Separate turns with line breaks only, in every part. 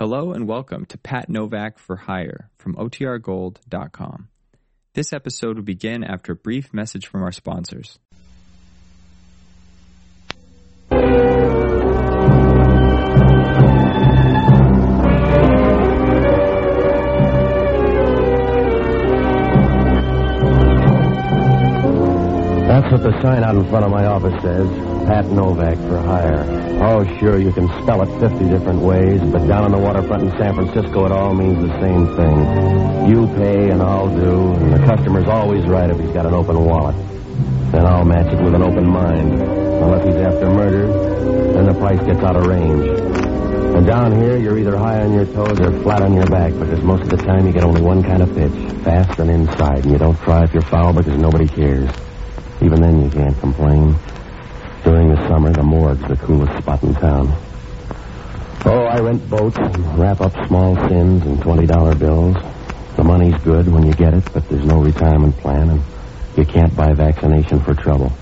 Hello and welcome to Pat Novak for Hire from OTRGold.com. This episode will begin after a brief message from our sponsors.
That's what the sign out in front of my office says. Pat Novak for hire. Oh, sure, you can spell it 50 different ways, but down on the waterfront in San Francisco, it all means the same thing. You pay and I'll do, and the customer's always right if he's got an open wallet. Then I'll match it with an open mind. Unless he's after murder, then the price gets out of range. And down here, you're either high on your toes or flat on your back, because most of the time you get only one kind of pitch, fast and inside, and you don't try if you're foul because nobody cares. Even then, you can't complain. During the summer, the morgue's the coolest spot in town. Oh, I rent boats and wrap up small sins in $20 bills. The money's good when you get it, but there's no retirement plan, and you can't buy vaccination for trouble.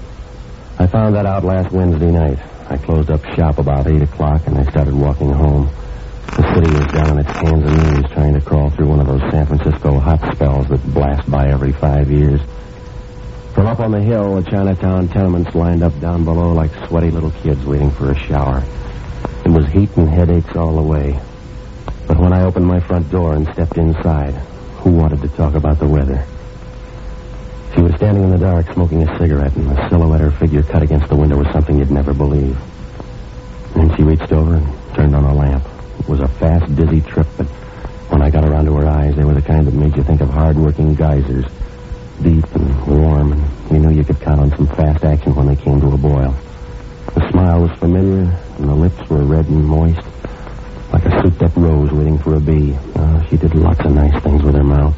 I found that out last Wednesday night. I closed up shop about 8 o'clock, and I started walking home. The city was down on its hands and knees trying to crawl through one of those San Francisco hot spells that blast by every five years. From up on the hill, the Chinatown tenements lined up down below like sweaty little kids waiting for a shower. It was heat and headaches all the way. But when I opened my front door and stepped inside, who wanted to talk about the weather? She was standing in the dark smoking a cigarette, and the silhouette her figure cut against the window was something you'd never believe. Then she reached over and turned on a lamp. It was a fast, dizzy trip, but when I got around to her eyes, they were the kind that made you think of hard-working geysers deep and warm, and on some fast action when they came to a boil. The smile was familiar, and the lips were red and moist, like a souped-up rose waiting for a bee. Uh, she did lots of nice things with her mouth,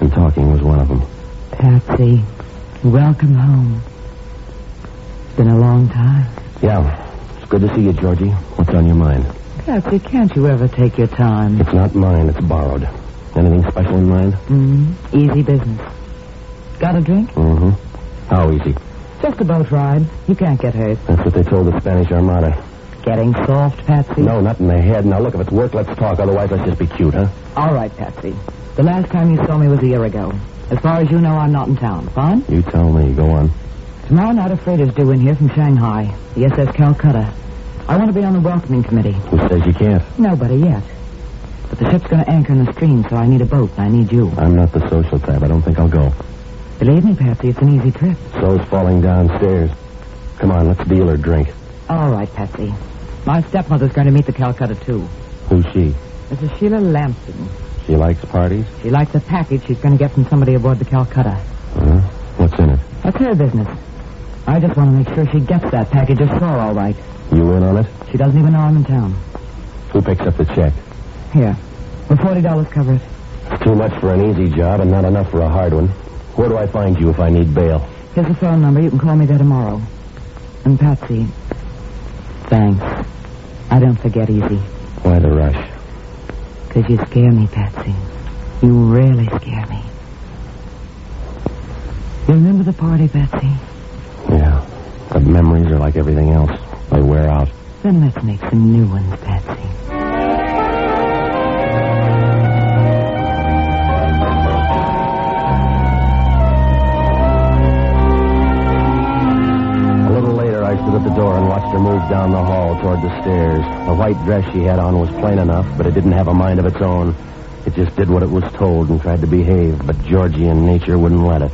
and talking was one of them.
Patsy, welcome home. It's been a long time.
Yeah, it's good to see you, Georgie. What's on your mind?
Patsy, can't you ever take your time?
It's not mine, it's borrowed. Anything special in mind?
Mm, easy business. Got a drink?
Mm-hmm. How easy?
Just a boat ride. You can't get hurt.
That's what they told the Spanish Armada.
Getting soft, Patsy?
No, not in the head. Now, look, if it's work, let's talk. Otherwise, let's just be cute, huh?
All right, Patsy. The last time you saw me was a year ago. As far as you know, I'm not in town. Fine?
You tell me. Go on.
Tomorrow night, a freighter's due in here from Shanghai. The SS Calcutta. I want to be on the welcoming committee.
Who says you can't?
Nobody yet. But the ship's going to anchor in the stream, so I need a boat, and I need you.
I'm not the social type. I don't think I'll go.
Believe me, Patsy, it's an easy trip.
So's falling downstairs. Come on, let's deal or drink.
All right, Patsy. My stepmother's going to meet the Calcutta, too.
Who's she?
Mrs. Sheila Lamson.
She likes parties?
She likes a package she's going to get from somebody aboard the Calcutta.
Huh? What's in it?
That's her business. I just want to make sure she gets that package of ashore all right.
You in on it?
She doesn't even know I'm in town.
Who picks up the check?
Here. Will $40 cover it?
It's too much for an easy job and not enough for a hard one. Where do I find you if I need bail?
Here's a phone number. You can call me there tomorrow. And Patsy, thanks. I don't forget easy.
Why the rush?
Because you scare me, Patsy. You really scare me. You remember the party, Patsy?
Yeah. But memories are like everything else. They wear out.
Then let's make some new ones, Patsy.
Her move down the hall toward the stairs. The white dress she had on was plain enough, but it didn't have a mind of its own. It just did what it was told and tried to behave, but Georgie and nature wouldn't let it.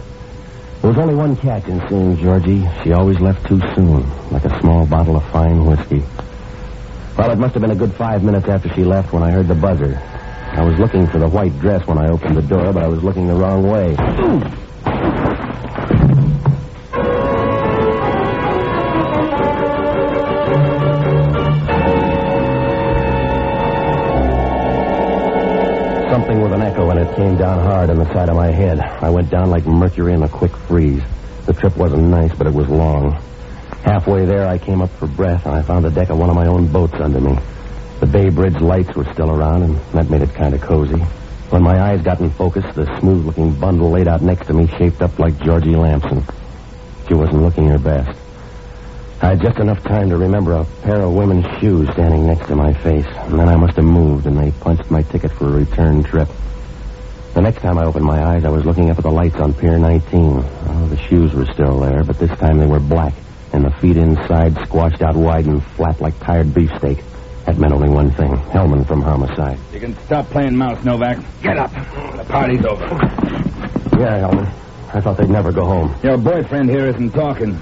There was only one catch in seeing Georgie. She always left too soon, like a small bottle of fine whiskey. Well, it must have been a good five minutes after she left when I heard the buzzer. I was looking for the white dress when I opened the door, but I was looking the wrong way. Came down hard on the side of my head. I went down like mercury in a quick freeze. The trip wasn't nice, but it was long. Halfway there, I came up for breath, and I found the deck of one of my own boats under me. The Bay Bridge lights were still around, and that made it kind of cozy. When my eyes got in focus, the smooth-looking bundle laid out next to me shaped up like Georgie Lamson. She wasn't looking her best. I had just enough time to remember a pair of women's shoes standing next to my face, and then I must have moved, and they punched my ticket for a return trip. The next time I opened my eyes, I was looking up at the lights on Pier 19. Oh, the shoes were still there, but this time they were black, and the feet inside squashed out wide and flat like tired beefsteak. That meant only one thing Hellman from homicide.
You can stop playing mouse, Novak. Get up. The party's over.
Yeah, Hellman. I thought they'd never go home.
Your boyfriend here isn't talking.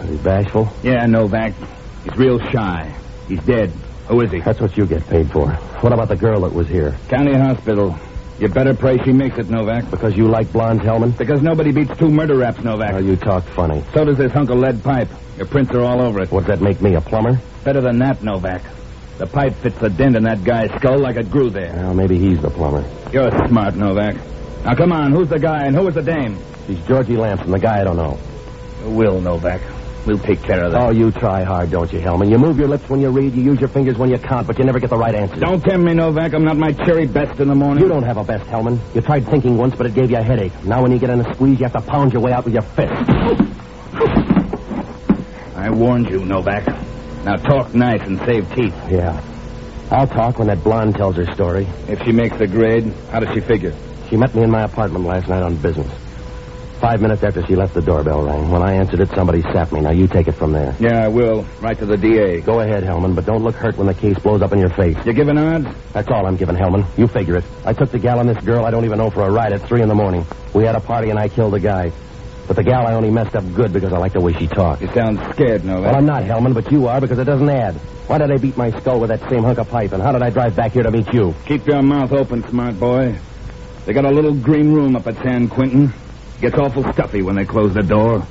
Is he bashful?
Yeah, Novak. He's real shy. He's dead. Who is he?
That's what you get paid for. What about the girl that was here?
County Hospital. You better pray she makes it, Novak.
Because you like blondes, Hellman?
Because nobody beats two murder raps, Novak.
Oh, you talk funny.
So does this hunk of lead pipe. Your prints are all over it.
What does that make me, a plumber?
Better than that, Novak. The pipe fits a dent in that guy's skull like it grew there.
Well, maybe he's the plumber.
You're smart, Novak. Now, come on. Who's the guy and who is the dame?
He's Georgie Lamson, the guy I don't know.
Will, Novak. We'll take care of that.
Oh, you try hard, don't you, Hellman? You move your lips when you read, you use your fingers when you count, but you never get the right answer.
Don't tempt me, Novak. I'm not my cherry best in the morning.
You don't have a best, Hellman. You tried thinking once, but it gave you a headache. Now, when you get in a squeeze, you have to pound your way out with your fist.
I warned you, Novak. Now talk nice and save teeth.
Yeah. I'll talk when that blonde tells her story.
If she makes the grade, how does she figure?
She met me in my apartment last night on business. Five minutes after she left, the doorbell rang. When I answered it, somebody sapped me. Now, you take it from there.
Yeah, I will. Right to the DA.
Go ahead, Hellman, but don't look hurt when the case blows up in your face.
You giving odds?
That's all I'm giving, Hellman. You figure it. I took the gal and this girl I don't even know for a ride at 3 in the morning. We had a party and I killed a guy. But the gal I only messed up good because I like the way she talked.
You sound scared, Novak. Eh?
Well, I'm not, Hellman, but you are because it doesn't add. Why did I beat my skull with that same hunk of pipe, and how did I drive back here to meet you?
Keep your mouth open, smart boy. They got a little green room up at San Quentin. Gets awful stuffy when they close the door.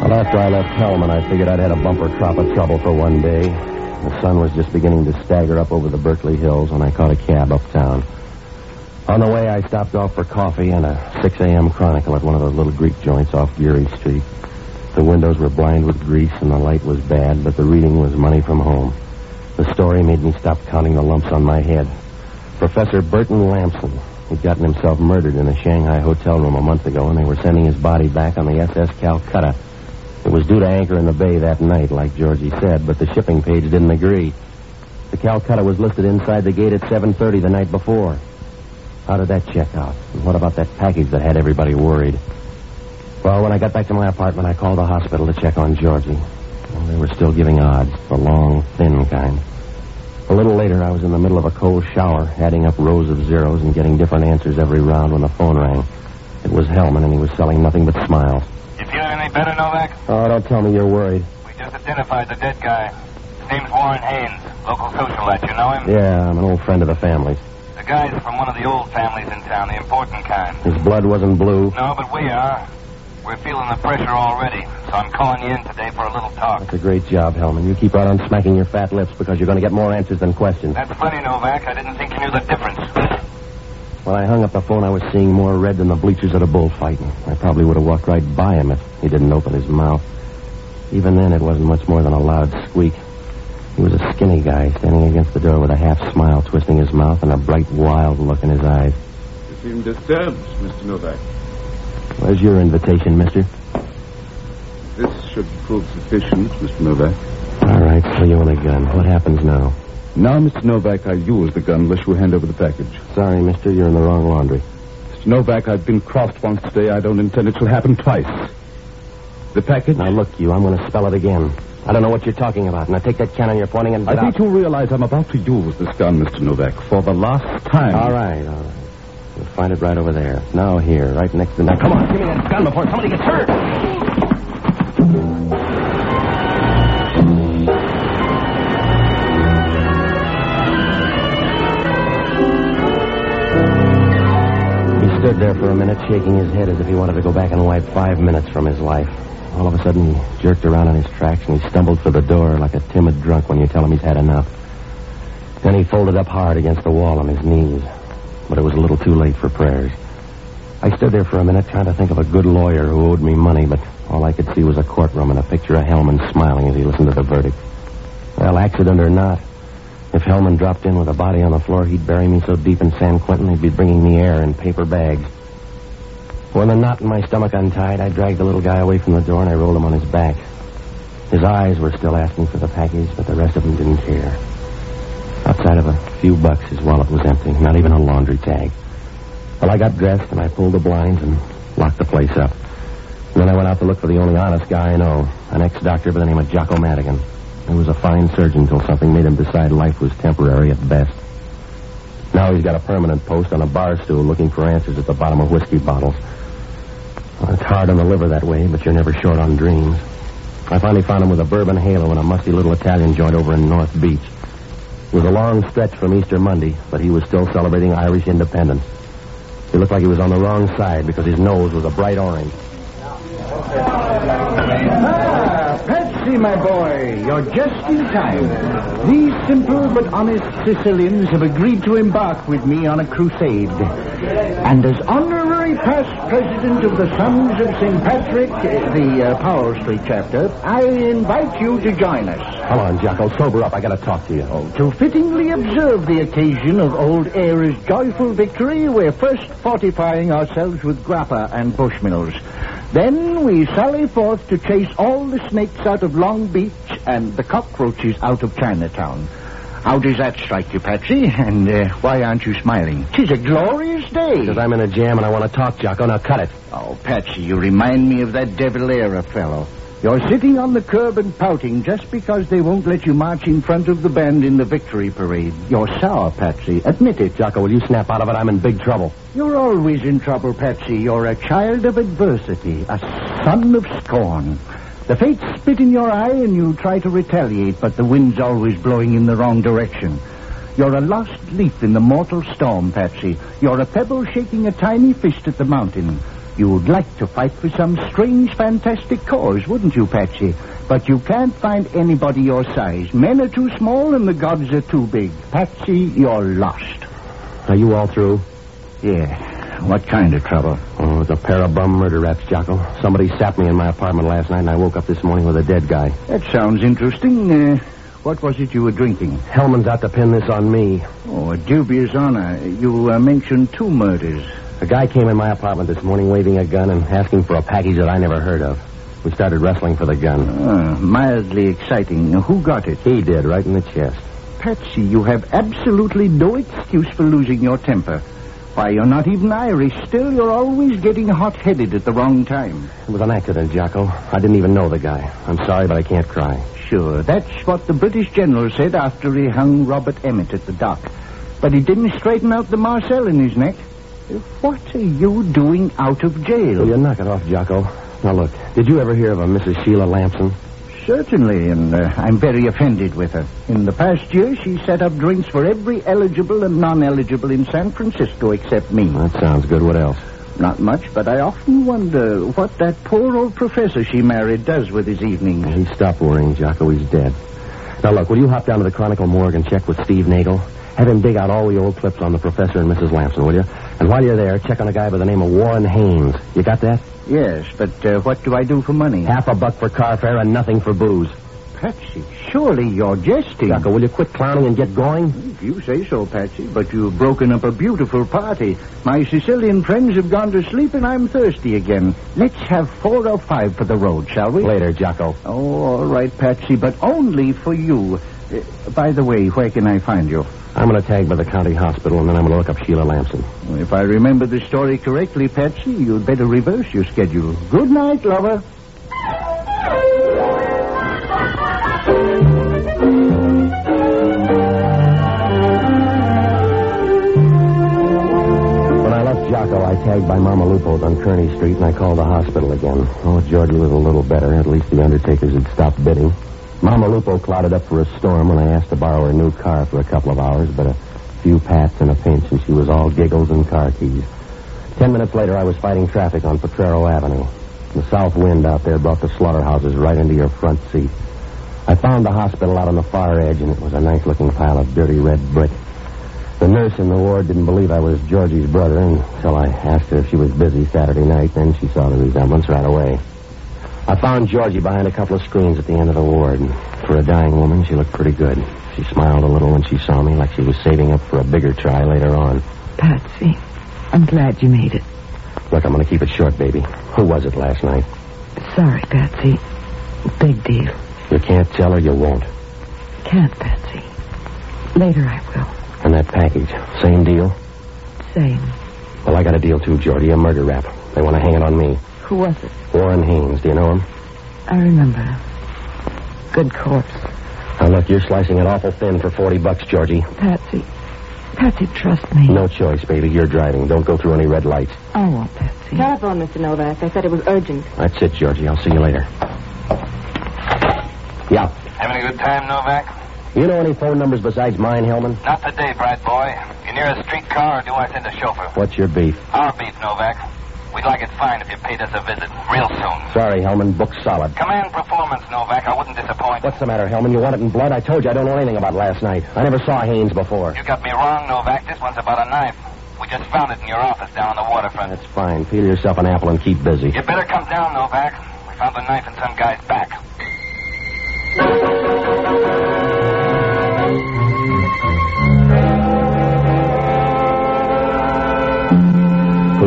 Well, after I left Hellman, I figured I'd had a bumper crop of trouble for one day. The sun was just beginning to stagger up over the Berkeley Hills when I caught a cab uptown. On the way, I stopped off for coffee and a 6 a.m. Chronicle at one of those little Greek joints off Geary Street. The windows were blind with grease and the light was bad, but the reading was money from home. The story made me stop counting the lumps on my head. Professor Burton Lamson had gotten himself murdered in a Shanghai hotel room a month ago, and they were sending his body back on the SS Calcutta. It was due to anchor in the bay that night, like Georgie said, but the shipping page didn't agree. The Calcutta was listed inside the gate at 7.30 the night before. How did that check out? And what about that package that had everybody worried? Well, when I got back to my apartment, I called the hospital to check on Georgie. They were still giving odds, the long, thin kind. A little later, I was in the middle of a cold shower, adding up rows of zeros and getting different answers every round when the phone rang. It was Hellman, and he was selling nothing but smiles.
You feeling any better, Novak?
Oh, don't tell me you're worried.
We just identified the dead guy. His name's Warren Haynes, local socialite. You know him?
Yeah, I'm an old friend of the family's.
The guy's from one of the old families in town, the important kind.
His blood wasn't blue.
No, but we are. We're feeling the pressure already, so I'm calling you in today for a little talk.
That's a great job, Hellman. You keep right on smacking your fat lips because you're going to get more answers than questions.
That's funny, Novak. I didn't think you knew the difference.
When I hung up the phone, I was seeing more red than the bleachers at a bullfight. I probably would have walked right by him if he didn't open his mouth. Even then, it wasn't much more than a loud squeak. He was a skinny guy standing against the door with a half smile twisting his mouth and a bright, wild look in his eyes.
You seem disturbed, Mr. Novak.
Where's your invitation, mister?
This should prove sufficient, Mr. Novak.
All right, so you want a gun. What happens now?
Now, Mr. Novak, I use the gun unless you hand over the package.
Sorry, mister, you're in the wrong laundry.
Mr. Novak, I've been crossed once today. I don't intend it shall happen twice. The package?
Now, look, you, I'm going to spell it again. I don't know what you're talking about. Now, take that cannon you're pointing and
I
get
think you realize I'm about to use this gun, Mr. Novak, for the last time.
All right, all right. You'll find it right over there. Now here, right next to... Now, come on, give me that gun before somebody gets hurt. He stood there for a minute, shaking his head as if he wanted to go back and wipe five minutes from his life. All of a sudden, he jerked around on his tracks and he stumbled for the door like a timid drunk when you tell him he's had enough. Then he folded up hard against the wall on his knees. But it was a little too late for prayers. I stood there for a minute trying to think of a good lawyer who owed me money, but all I could see was a courtroom and a picture of Hellman smiling as he listened to the verdict. Well, accident or not, If Hellman dropped in with a body on the floor, he'd bury me so deep in San Quentin he'd be bringing me air in paper bags. When the knot in my stomach untied, I dragged the little guy away from the door and I rolled him on his back. His eyes were still asking for the package, but the rest of them didn't care. Outside of a few bucks, his wallet was empty, not even a laundry tag. Well, I got dressed and I pulled the blinds and locked the place up. And then I went out to look for the only honest guy I know, an ex-doctor by the name of Jocko Madigan. He was a fine surgeon until something made him decide life was temporary at best. Now he's got a permanent post on a bar stool looking for answers at the bottom of whiskey bottles. Well, it's hard on the liver that way, but you're never short on dreams. I finally found him with a bourbon halo in a musty little Italian joint over in North Beach. It was a long stretch from Easter Monday, but he was still celebrating Irish independence. He looked like he was on the wrong side because his nose was a bright orange.
My boy, you're just in time. These simple but honest Sicilians have agreed to embark with me on a crusade. And as honorary past president of the Sons of St. Patrick, the uh, Powell Street chapter, I invite you to join us.
Come on, Jocko, sober up. I gotta talk to you.
Oh, to fittingly observe the occasion of old Erin's joyful victory, we're first fortifying ourselves with grappa and bushmills. Then we sally forth to chase all the snakes out of Long Beach and the cockroaches out of Chinatown. How does that strike you, Patsy? And uh, why aren't you smiling? Tis a glorious day.
Because I'm in a jam and I want to talk, Jocko. Now cut it.
Oh, Patsy, you remind me of that de Valera fellow. You're sitting on the curb and pouting just because they won't let you march in front of the band in the victory parade. You're sour, Patsy. Admit it.
Jocko, will you snap out of it? I'm in big trouble.
You're always in trouble, Patsy. You're a child of adversity, a son of scorn. The fates spit in your eye and you try to retaliate, but the wind's always blowing in the wrong direction. You're a lost leaf in the mortal storm, Patsy. You're a pebble shaking a tiny fist at the mountain. You'd like to fight for some strange, fantastic cause, wouldn't you, Patsy? But you can't find anybody your size. Men are too small and the gods are too big. Patsy, you're lost.
Are you all through?
Yeah. What kind of trouble?
Oh, it's a pair of bum murder rats, Jocko. Somebody sapped me in my apartment last night, and I woke up this morning with a dead guy.
That sounds interesting. Uh, what was it you were drinking?
Hellman's out to pin this on me.
Oh, a dubious honor. You uh, mentioned two murders.
A guy came in my apartment this morning waving a gun and asking for a package that I never heard of. We started wrestling for the gun.
Ah, mildly exciting. Who got it?
He did, right in the chest.
Patsy, you have absolutely no excuse for losing your temper. Why, you're not even Irish. Still, you're always getting hot-headed at the wrong time.
It was an accident, Jocko. I didn't even know the guy. I'm sorry, but I can't cry.
Sure, that's what the British general said after he hung Robert Emmet at the dock. But he didn't straighten out the Marcel in his neck. What are you doing out of jail?
Will you knock it off, Jocko? Now, look, did you ever hear of a Mrs. Sheila Lamson?
Certainly, and uh, I'm very offended with her. In the past year, she set up drinks for every eligible and non-eligible in San Francisco except me.
That sounds good. What else?
Not much, but I often wonder what that poor old professor she married does with his evenings.
He stopped worrying, Jocko. He's dead. Now, look, will you hop down to the Chronicle morgue and check with Steve Nagel? Have him dig out all the old clips on the professor and Mrs. Lamson, will you? And while you're there, check on a guy by the name of Warren Haynes. You got that?
Yes, but uh, what do I do for money?
Half a buck for car fare and nothing for booze.
Patsy, surely you're jesting.
Jocko, will you quit clowning and get going?
If you say so, Patsy, but you've broken up a beautiful party. My Sicilian friends have gone to sleep and I'm thirsty again. Let's have four or five for the road, shall we?
Later, Jocko.
Oh, all right, Patsy, but only for you. Uh, by the way, where can I find you?
I'm going to tag by the county hospital, and then I'm going to look up Sheila Lamson.
If I remember the story correctly, Patsy, you'd better reverse your schedule. Good night, lover.
When I left Jocko, I tagged by Mama Lupo's on Kearny Street, and I called the hospital again. Oh, Georgie was a little better. At least the undertakers had stopped bidding. Mama Lupo clouded up for a storm when I asked to borrow her new car for a couple of hours, but a few pats and a pinch, and she was all giggles and car keys. Ten minutes later, I was fighting traffic on Potrero Avenue. The south wind out there brought the slaughterhouses right into your front seat. I found the hospital out on the far edge, and it was a nice-looking pile of dirty red brick. The nurse in the ward didn't believe I was Georgie's brother until I asked her if she was busy Saturday night. Then she saw the resemblance right away. I found Georgie behind a couple of screens at the end of the ward. For a dying woman, she looked pretty good. She smiled a little when she saw me, like she was saving up for a bigger try later on.
Patsy, I'm glad you made it.
Look, I'm going to keep it short, baby. Who was it last night?
Sorry, Patsy. Big deal.
You can't tell her you won't.
Can't, Patsy. Later I will.
And that package, same deal?
Same.
Well, I got a deal too, Georgie, a murder rap. They want to hang it on me.
Who was it?
Warren Haynes, do you know him?
I remember. Good corpse.
Now, look, you're slicing it awful thin for 40 bucks, Georgie.
Patsy. Patsy, trust me.
No choice, baby. You're driving. Don't go through any red lights.
I won't, Patsy.
Telephone, Mr. Novak. I said it was urgent.
That's it, Georgie. I'll see you later. Yeah.
Having a good time, Novak?
You know any phone numbers besides mine, Hellman?
Not today, bright boy. You near a streetcar, or do I send a chauffeur?
What's your beef?
Our beef, Novak. We'd like it fine if you paid us a visit real soon.
Sorry, Hellman. Book's solid.
Command performance, Novak. I wouldn't disappoint.
What's the matter, Hellman? You want it in blood? I told you I don't know anything about last night. I never saw Haynes before.
You got me wrong, Novak. This one's about a knife. We just found it in your office down on the waterfront.
That's fine. Peel yourself an apple and keep busy.
You better come down, Novak. We found the knife in some guy's back.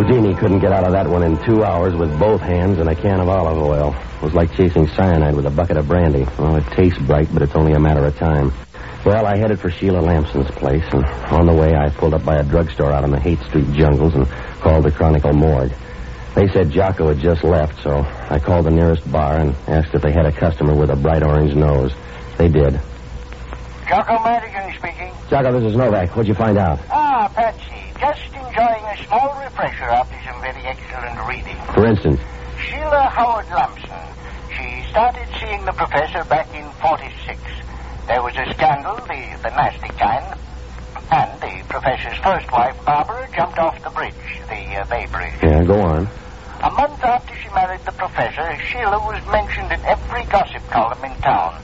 Houdini couldn't get out of that one in two hours with both hands and a can of olive oil. It was like chasing cyanide with a bucket of brandy. Well, it tastes bright, but it's only a matter of time. Well, I headed for Sheila Lamson's place, and on the way, I pulled up by a drugstore out in the Haight Street jungles and called the Chronicle morgue. They said Jocko had just left, so I called the nearest bar and asked if they had a customer with a bright orange nose. They did.
Jocko Madigan speaking.
Jocko, this is Novak. What'd you find out?
Ah, Patsy. Just enjoying a small refresher after some very excellent reading.
For instance,
Sheila Howard Lamson. She started seeing the professor back in 46. There was a scandal, the, the nasty kind. And the professor's first wife, Barbara, jumped off the bridge, the uh, Bay Bridge.
yeah, go on.
A month after she married the professor, Sheila was mentioned in every gossip column in town.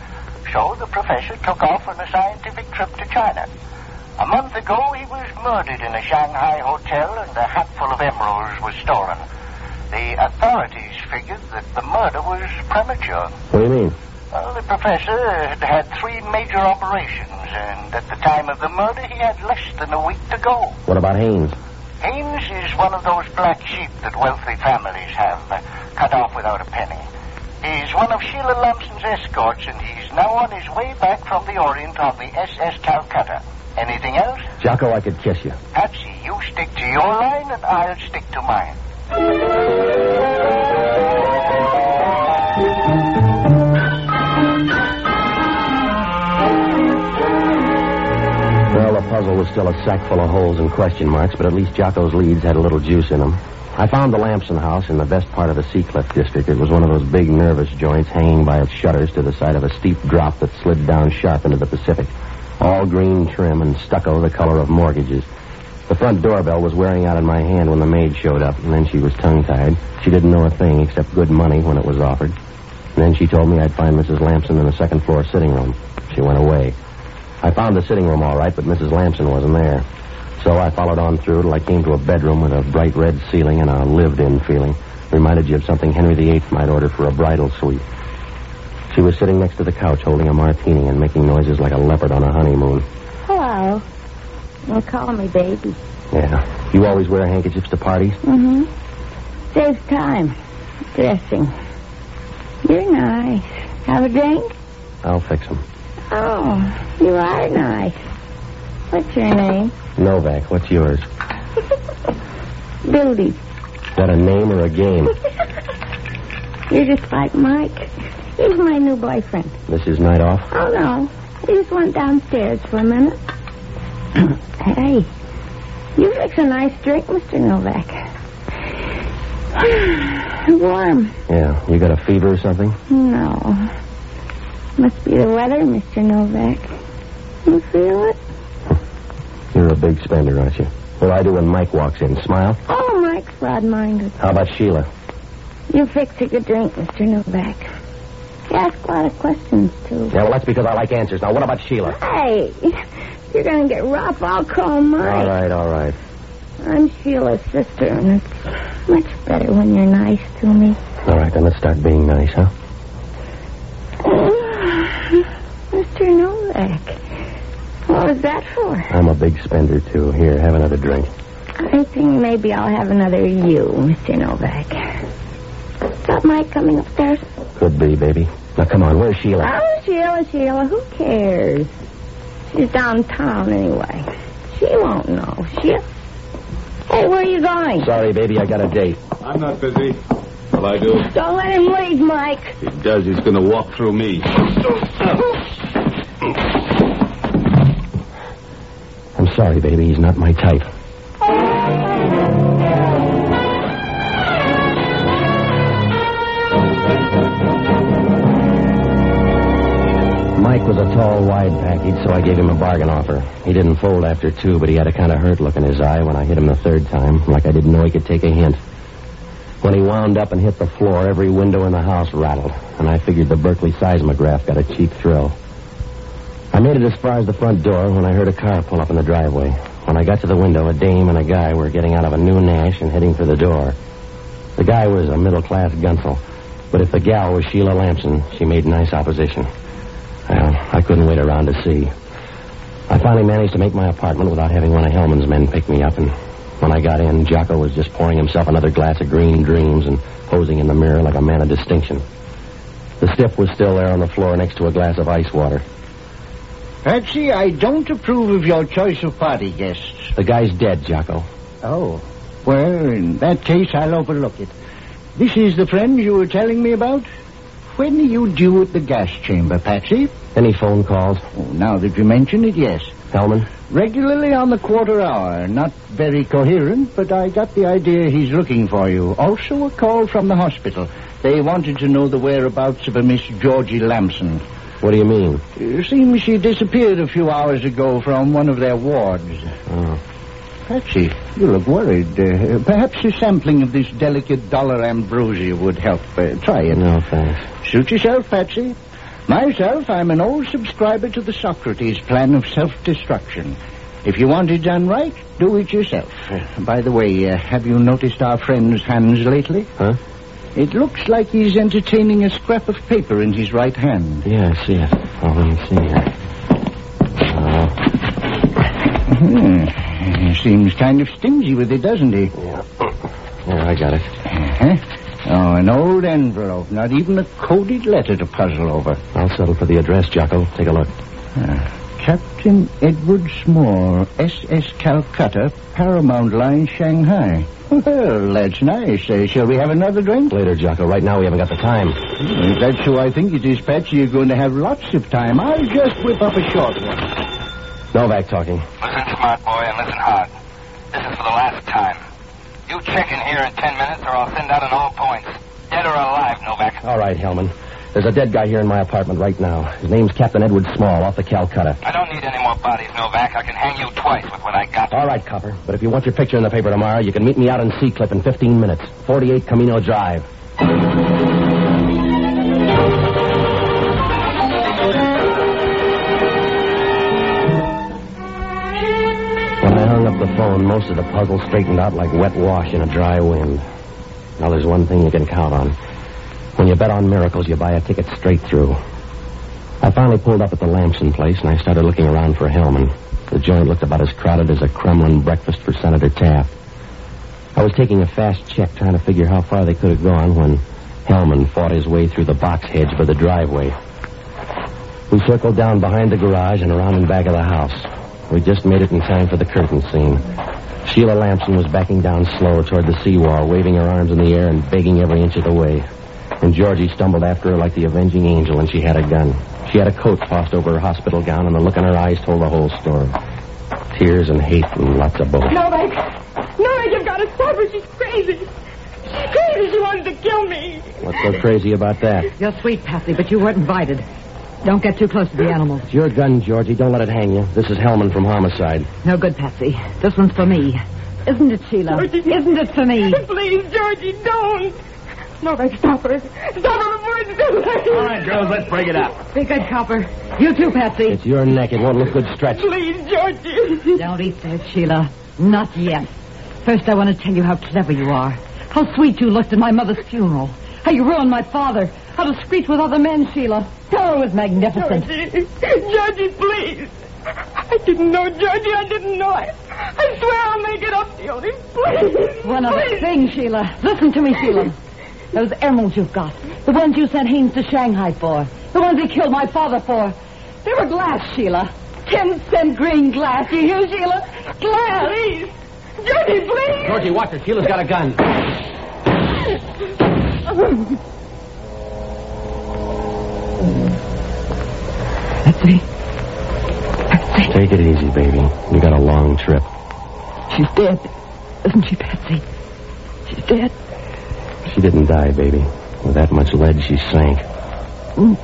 So the professor took off on a scientific trip to China. A month ago, he was murdered in a Shanghai hotel, and a hatful of emeralds was stolen. The authorities figured that the murder was premature.
What do you mean?
Well, the professor had had three major operations, and at the time of the murder, he had less than a week to go.
What about Haynes?
Haynes is one of those black sheep that wealthy families have, uh, cut off without a penny. He's one of Sheila Lamson's escorts, and he's now on his way back from the Orient on the SS Calcutta. Anything else?
Jocko, I could kiss you.
Patsy, you stick to your line, and I'll stick to mine.
Well, the puzzle was still a sack full of holes and question marks, but at least Jocko's leads had a little juice in them. I found the Lamson house in the best part of the Seacliff district. It was one of those big nervous joints hanging by its shutters to the side of a steep drop that slid down sharp into the Pacific. All green trim and stucco the color of mortgages. The front doorbell was wearing out in my hand when the maid showed up, and then she was tongue-tied. She didn't know a thing except good money when it was offered. And then she told me I'd find Mrs. Lamson in the second floor sitting room. She went away. I found the sitting room all right, but Mrs. Lamson wasn't there. So I followed on through till I came to a bedroom with a bright red ceiling and a lived-in feeling. Reminded you of something Henry VIII might order for a bridal suite. She was sitting next to the couch holding a martini and making noises like a leopard on a honeymoon.
Hello. Well, call me baby.
Yeah. You always wear handkerchiefs to parties?
Mm-hmm. Saves time. Dressing. You're nice. Have a drink?
I'll fix them.
Oh, you are nice. What's your name?
Novak, what's yours?
Billy.
Is that a name or a game?
You're just like Mike. He's my new boyfriend.
This is night off?
Oh, no. He just went downstairs for a minute. hey, you fix a nice drink, Mr. Novak. Warm.
Yeah. You got a fever or something?
No. Must be the weather, Mr. Novak. You feel it?
You're a big spender, aren't you? What do I do when Mike walks in? Smile?
Oh, Mike's broad-minded.
How about Sheila?
You fix a good drink, Mr. Novak. You ask a lot of questions, too.
Yeah, well, that's because I like answers. Now, what about Sheila?
Hey, you're going to get rough. I'll call Mike.
All right, all right.
I'm Sheila's sister, and it's much better when you're nice to me.
All right, then let's start being nice, huh?
Mr. Novak. What was that for?
I'm a big spender, too. Here, have another drink.
I think maybe I'll have another you, Mr. Novak. Got Mike coming upstairs?
Could be, baby. Now, come on. Where's Sheila?
Oh, Sheila, Sheila, who cares? She's downtown anyway. She won't know. She'll... Hey, where are you going?
Sorry, baby. I got a date.
I'm not busy. Well, I do.
Don't let him leave, Mike.
If He does. He's going to walk through me.
I'm sorry, baby. He's not my type. Oh, was a tall, wide package, so I gave him a bargain offer. He didn't fold after two, but he had a kind of hurt look in his eye when I hit him the third time, like I didn't know he could take a hint. When he wound up and hit the floor, every window in the house rattled, and I figured the Berkeley seismograph got a cheap thrill. I made it as far as the front door when I heard a car pull up in the driveway. When I got to the window, a dame and a guy were getting out of a new Nash and heading for the door. The guy was a middle-class gunsel, but if the gal was Sheila Lamson, she made nice opposition. Well, I couldn't wait around to see. I finally managed to make my apartment without having one of Hellman's men pick me up, and when I got in, Jocko was just pouring himself another glass of green dreams and posing in the mirror like a man of distinction. The stiff was still there on the floor next to a glass of ice water.
Patsy, I don't approve of your choice of party guests.
The guy's dead, Jocko.
Oh. Well, in that case, I'll overlook it. This is the friend you were telling me about? When are you due at the gas chamber, Patsy?
Any phone calls?
Oh, now that you mention it, yes.
Hellman?
Regularly on the quarter hour. Not very coherent, but I got the idea he's looking for you. Also a call from the hospital. They wanted to know the whereabouts of a Miss Georgie Lamson.
What do you mean?
It seems she disappeared a few hours ago from one of their wards.
Oh.
Patsy, you look worried. Uh, perhaps a sampling of this delicate dollar ambrosia would help. Uh, try it.
No, thanks.
Suit yourself, Patsy. Myself, I'm an old subscriber to the Socrates plan of self-destruction. If you want it done right, do it yourself. Uh, by the way, uh, have you noticed our friend's hands lately?
Huh?
It looks like he's entertaining a scrap of paper in his right hand.
Yeah, I see it. Oh, let me see here. Oh.
Hmm. He seems kind of stingy with it, doesn't he?
Yeah. Yeah, I got it.
Uh-huh. Oh, an old envelope. Not even a coded letter to puzzle over.
I'll settle for the address, Jocko. Take a look.
Uh, Captain Edward Small, SS Calcutta, Paramount Line, Shanghai. Well, that's nice. Uh, shall we have another drink?
Later, Jocko. Right now, we haven't got the time.
If that's who I think it is, Patsy, you're going to have lots of time. I'll just whip up a short one.
Novak talking.
Listen, smart boy, and listen hard. This is for the last time. You check in here in ten minutes, or I'll send out an all points. Dead or alive, Novak.
All right, Hellman. There's a dead guy here in my apartment right now. His name's Captain Edward Small, off the Calcutta.
I don't need any more bodies, Novak. I can hang you twice with what I got.
All right, Copper. But if you want your picture in the paper tomorrow, you can meet me out in Sea Cliff in 15 minutes. 48 Camino Drive. Phone, most of the puzzle straightened out like wet wash in a dry wind. Now, there's one thing you can count on. When you bet on miracles, you buy a ticket straight through. I finally pulled up at the Lamson place, and I started looking around for Hellman. The joint looked about as crowded as a Kremlin breakfast for Senator Taft. I was taking a fast check, trying to figure how far they could have gone when Hellman fought his way through the box hedge for the driveway. We circled down behind the garage and around in back of the house. We just made it in time for the curtain scene. Sheila Lamson was backing down slow toward the seawall, waving her arms in the air and begging every inch of the way. And Georgie stumbled after her like the avenging angel, and she had a gun. She had a coat tossed over her hospital gown, and the look in her eyes told the whole story. Tears and hate and lots of bullshit.
Novak! Novak, you've got to stop her. She's crazy. She's crazy. She wanted to kill me.
What's so crazy about that?
You're sweet, Patsy, but you weren't invited. Don't get too close to the animals.
It's your gun, Georgie. Don't let it hang you. This is Hellman from Homicide.
No good, Patsy. This one's for me. Isn't it, Sheila?
Georgie.
Isn't it for me?
Please, Georgie, don't. Novak, stop her. Stop her before it's too late.
All right, girls, let's break it up.
Be good, Copper. You too, Patsy.
It's your neck. It won't look good stretched.
Please, Georgie.
Don't eat that, Sheila. Not yet. First, I want to tell you how clever you are. How sweet you looked at my mother's funeral. How How you ruined my father. How to screech with other men, Sheila. Oh, it was magnificent.
Georgie, Georgie, please. I didn't know, Georgie. I didn't know. it. I swear I'll make it up to you. Please.
One other
please.
thing, Sheila. Listen to me, Sheila. Those emeralds you've got. The ones you sent Haynes to Shanghai for. The ones he killed my father for. They were glass, Sheila. Ten cent green glass. You hear, Sheila? Glass.
Please. Georgie, please.
Georgie, watch her. Sheila's got a gun.
Betsy.
Take it easy, baby. You got a long trip.
She's dead. Isn't she, Patsy? She's dead.
She didn't die, baby. With that much lead, she sank.
Mm.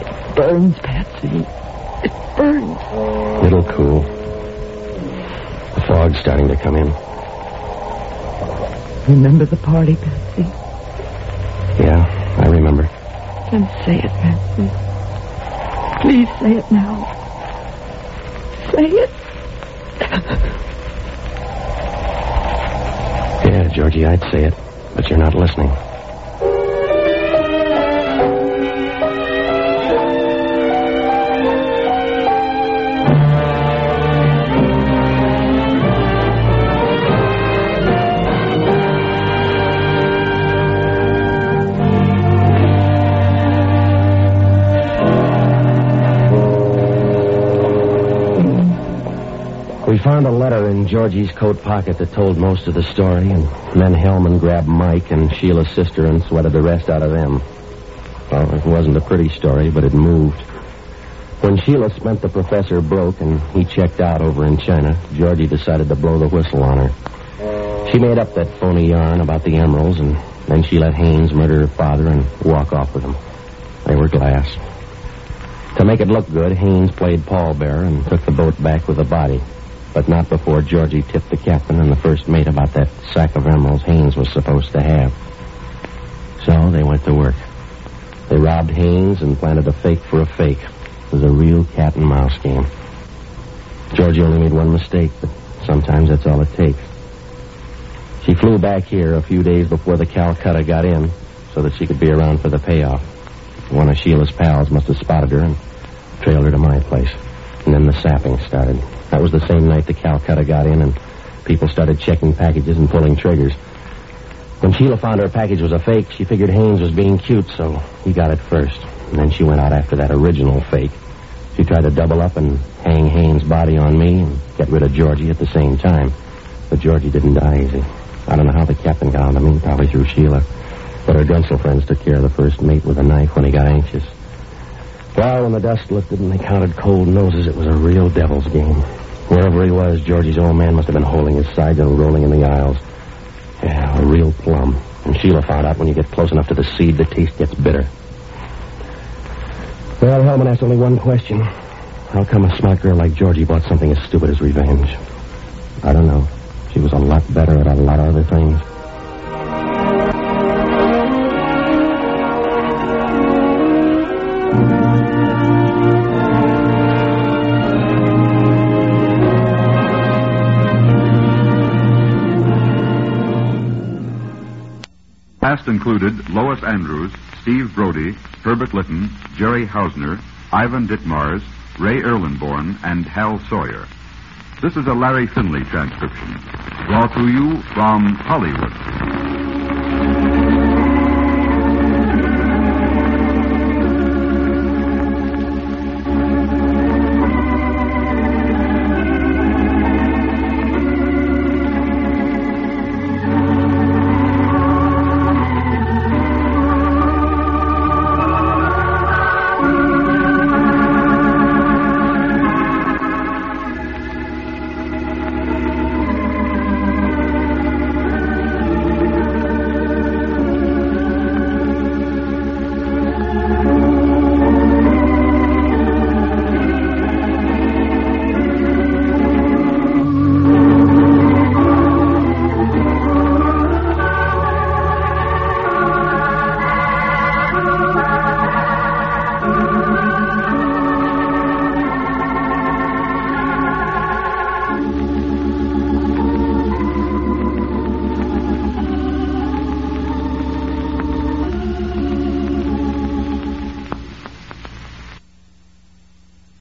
It burns, Patsy. It burns.
It'll cool. The fog's starting to come in.
Remember the party, Patsy? Then say it, Patsy. Please say it now. Say it.
Yeah, Georgie, I'd say it, but you're not listening. Georgie's coat pocket that told most of the story, and then Hellman grabbed Mike and Sheila's sister and sweated the rest out of them. Well, it wasn't a pretty story, but it moved. When Sheila spent the professor broke and he checked out over in China, Georgie decided to blow the whistle on her. She made up that phony yarn about the emeralds, and then she let Haynes murder her father and walk off with them. They were glass. To make it look good, Haynes played pallbearer and took the boat back with the body but not before Georgie tipped the captain and the first mate about that sack of emeralds Haynes was supposed to have. So they went to work. They robbed Haynes and planted a fake for a fake. It was a real cat and mouse game. Georgie only made one mistake, but sometimes that's all it takes. She flew back here a few days before the Calcutta got in so that she could be around for the payoff. One of Sheila's pals must have spotted her and trailed her to my place. And then the sapping started. That was the same night the Calcutta got in and people started checking packages and pulling triggers. When Sheila found her package was a fake, she figured Haynes was being cute, so he got it first. And then she went out after that original fake. She tried to double up and hang Haynes' body on me and get rid of Georgie at the same time. But Georgie didn't die easy. I don't know how the captain got onto me, probably through Sheila. But her Gunsel friends took care of the first mate with a knife when he got anxious. Well, when the dust lifted and they counted cold noses, it was a real devil's game. Wherever he was, Georgie's old man must have been holding his sides and rolling in the aisles. Yeah, a real plum. And Sheila found out when you get close enough to the seed, the taste gets bitter. Well, Hellman asked only one question. How come a smart girl like Georgie bought something as stupid as revenge? I don't know. She was a lot better at a lot of other things.
Included Lois Andrews, Steve Brodie, Herbert Lytton, Jerry Hausner, Ivan Ditmars, Ray Erlenborn, and Hal Sawyer. This is a Larry Finley transcription. Brought to you from Hollywood.